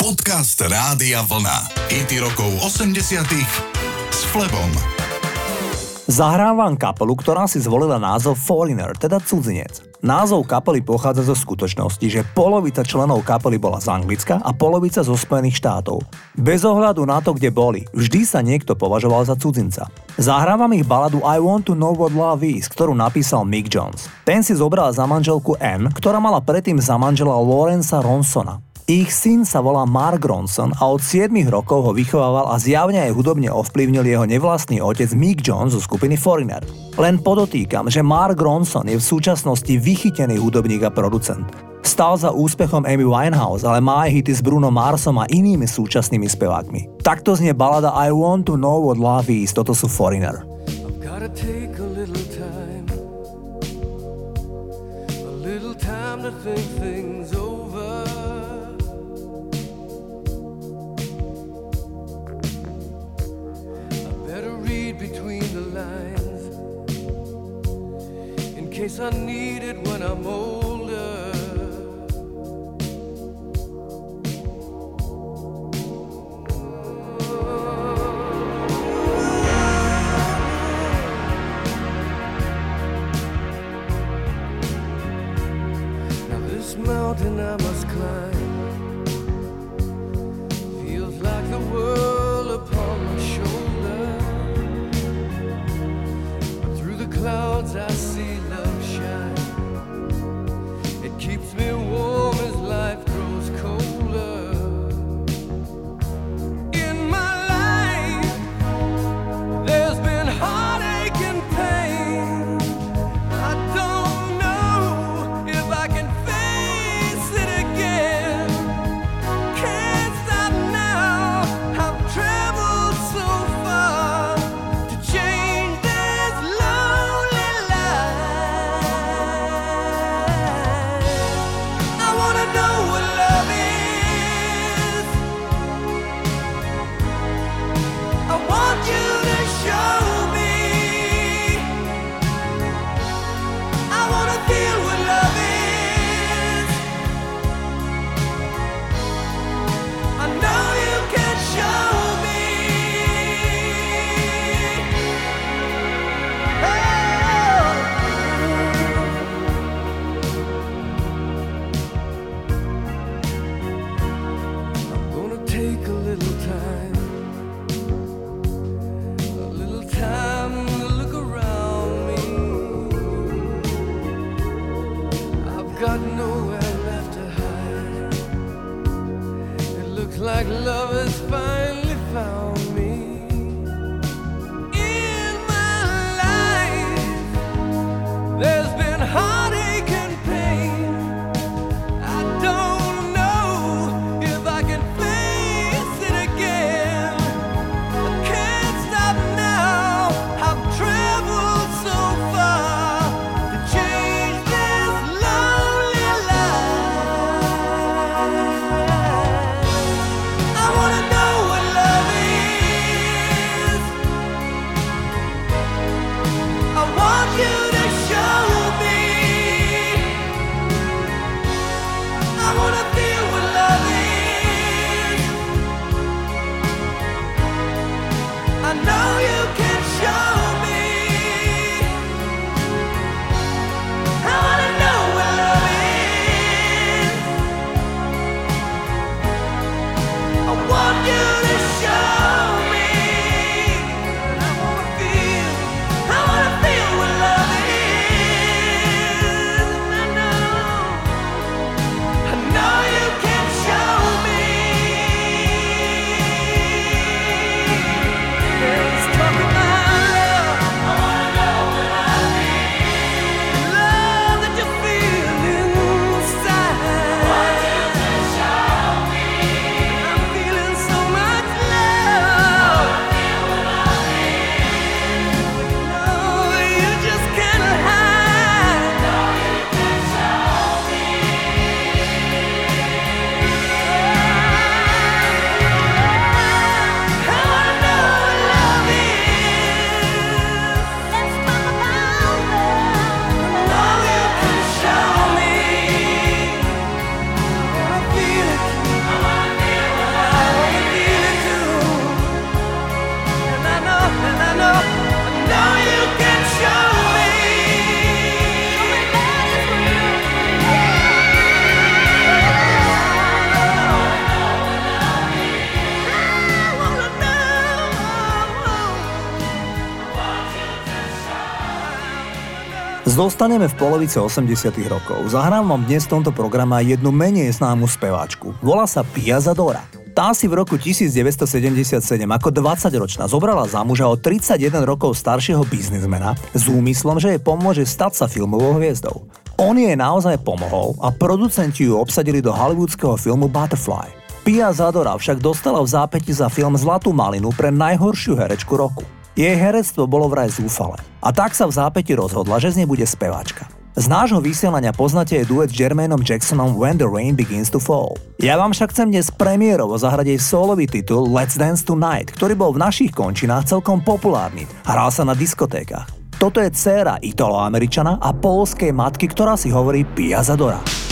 Podcast Rádia Vlna. Hity rokov 80 s Flebom. Zahrávam kapelu, ktorá si zvolila názov Foreigner, teda cudzinec. Názov kapely pochádza zo skutočnosti, že polovica členov kapely bola z Anglicka a polovica zo Spojených štátov. Bez ohľadu na to, kde boli, vždy sa niekto považoval za cudzinca. Zahrávam ich baladu I Want to Know What Love Is, ktorú napísal Mick Jones. Ten si zobral za manželku Anne, ktorá mala predtým za manžela Lorenza Ronsona. Ich syn sa volá Mark Ronson a od 7 rokov ho vychovával a zjavne aj hudobne ovplyvnil jeho nevlastný otec Mick Jones zo skupiny Foreigner. Len podotýkam, že Mark Ronson je v súčasnosti vychytený hudobník a producent. Stal za úspechom Amy Winehouse, ale má aj hity s Bruno Marsom a inými súčasnými spevákmi. Takto znie balada I Want to Know What Love Is, toto sú Foreigner. think things case I need it when I'm older. Want Zostaneme v polovici 80 rokov. Zahrám vám dnes v tomto programe jednu menej známu speváčku. Volá sa Pia Zadora. Tá si v roku 1977 ako 20-ročná zobrala za muža o 31 rokov staršieho biznismena s úmyslom, že jej pomôže stať sa filmovou hviezdou. On jej naozaj pomohol a producenti ju obsadili do hollywoodského filmu Butterfly. Pia Zadora však dostala v zápäti za film Zlatú malinu pre najhoršiu herečku roku. Jej herectvo bolo vraj zúfale. A tak sa v zápäti rozhodla, že z nej bude speváčka. Z nášho vysielania poznáte jej duet s Jermainom Jacksonom When the Rain Begins to Fall. Ja vám však chcem dnes premiérovo zahrať jej solový titul Let's Dance Tonight, ktorý bol v našich končinách celkom populárny. Hral sa na diskotékach. Toto je dcéra Italo-Američana a polskej matky, ktorá si hovorí Pia Zadora.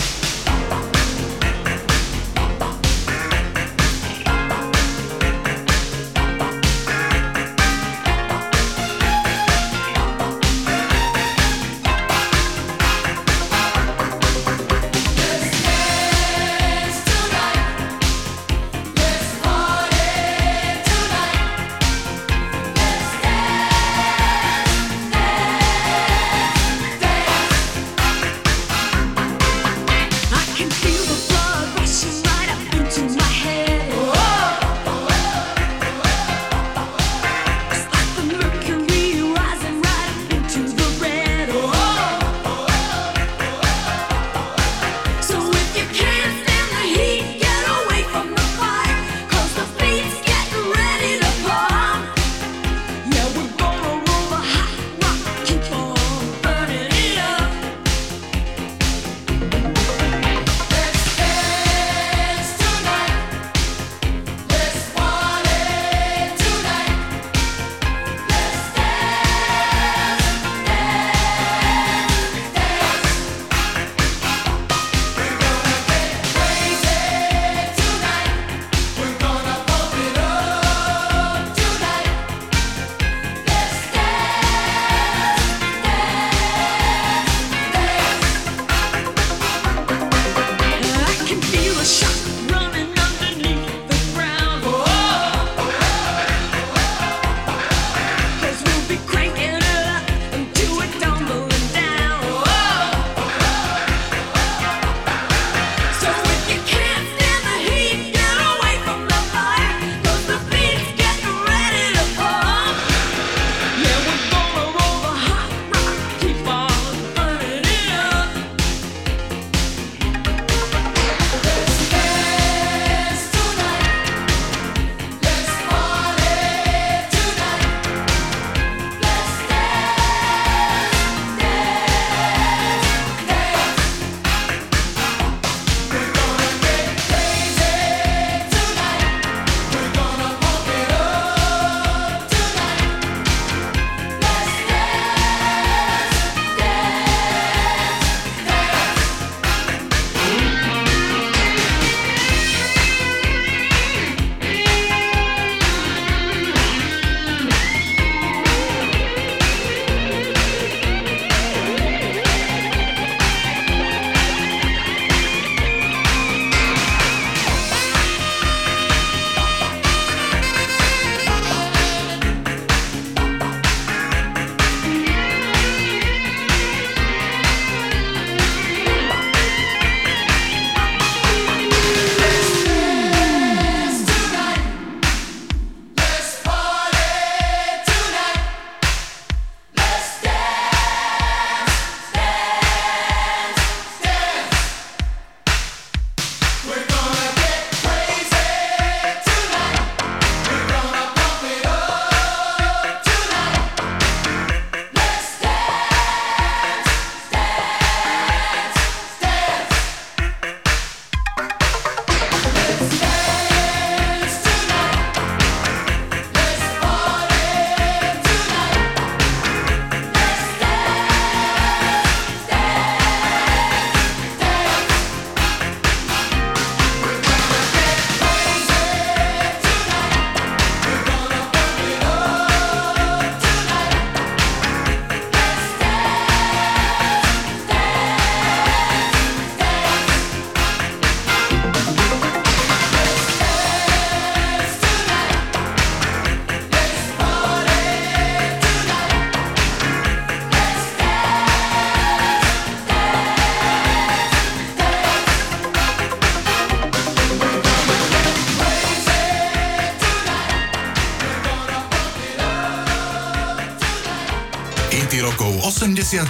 80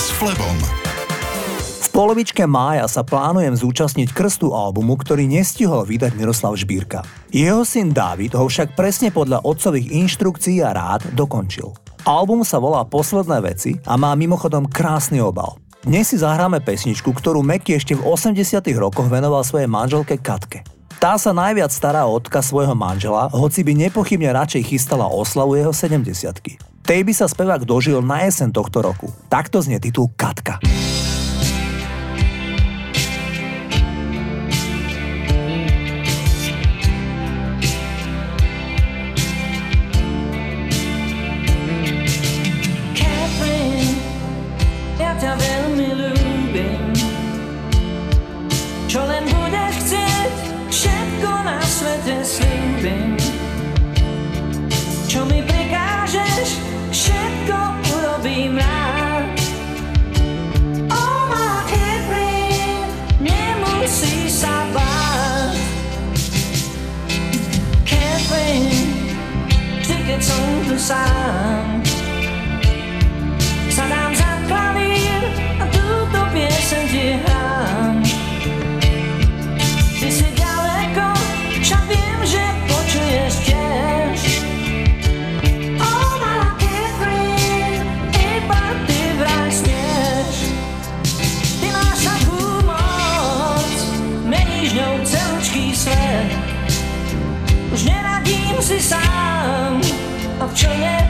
s Flebom. Polovičke mája sa plánujem zúčastniť krstu albumu, ktorý nestihol vydať Miroslav Žbírka. Jeho syn David ho však presne podľa otcových inštrukcií a rád dokončil. Album sa volá Posledné veci a má mimochodom krásny obal. Dnes si zahráme pesničku, ktorú Meky ešte v 80 rokoch venoval svojej manželke Katke. Tá sa najviac stará o odkaz svojho manžela, hoci by nepochybne radšej chystala oslavu jeho 70 Tej by sa spevák dožil na jesen tohto roku. Takto znie titul Katka. A v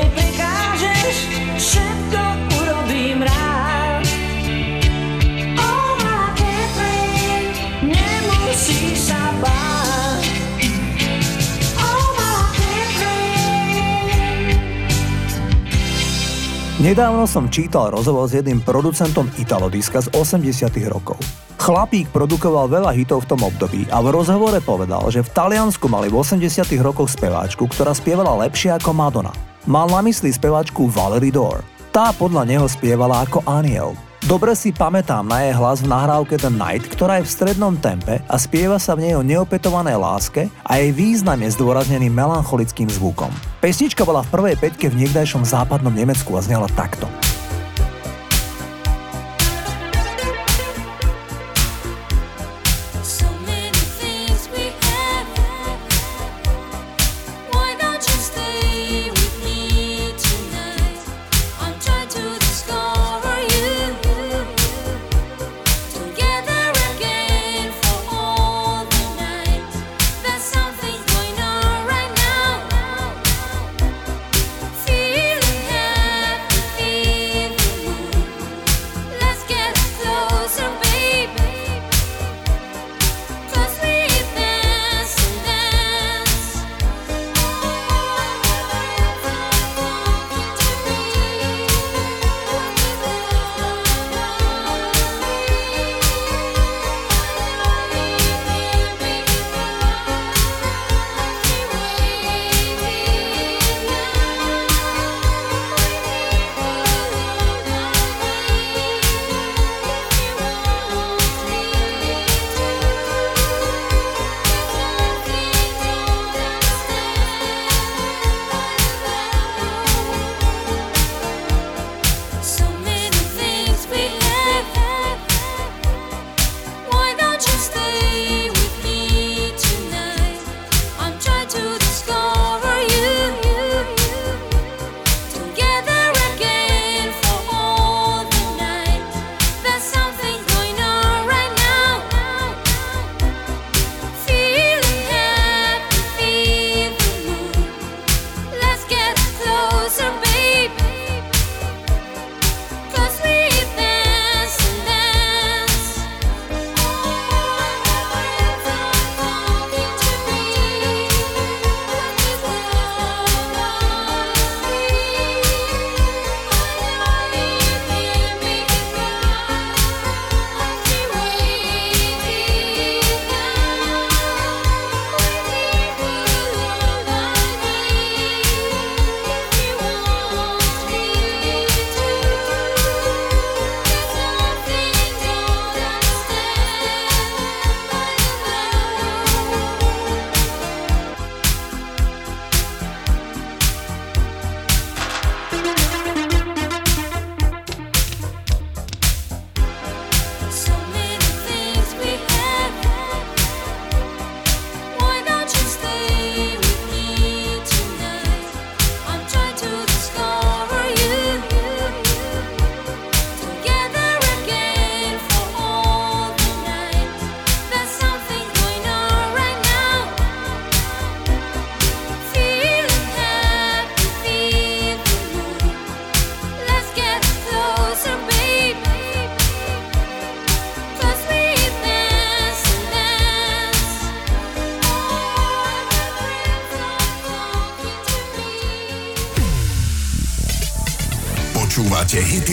mi prikážeš, všetko urobím rád. Oh, my Catherine, nemusíš sa báť. Oh, my Nedávno som čítal rozhovor s jedným producentom Italodiska z 80 rokov. Chlapík produkoval veľa hitov v tom období a v rozhovore povedal, že v Taliansku mali v 80 rokoch speváčku, ktorá spievala lepšie ako Madonna. Mal na mysli speváčku Valerie Dore. Tá podľa neho spievala ako aniel. Dobre si pamätám na jej hlas v nahrávke The Night, ktorá je v strednom tempe a spieva sa v nej o neopetovanej láske a jej význam je zdôraznený melancholickým zvukom. Pesnička bola v prvej peťke v niekdajšom západnom Nemecku a znela takto.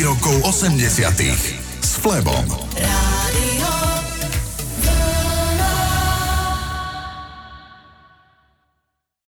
Rokov 80 s Flebom.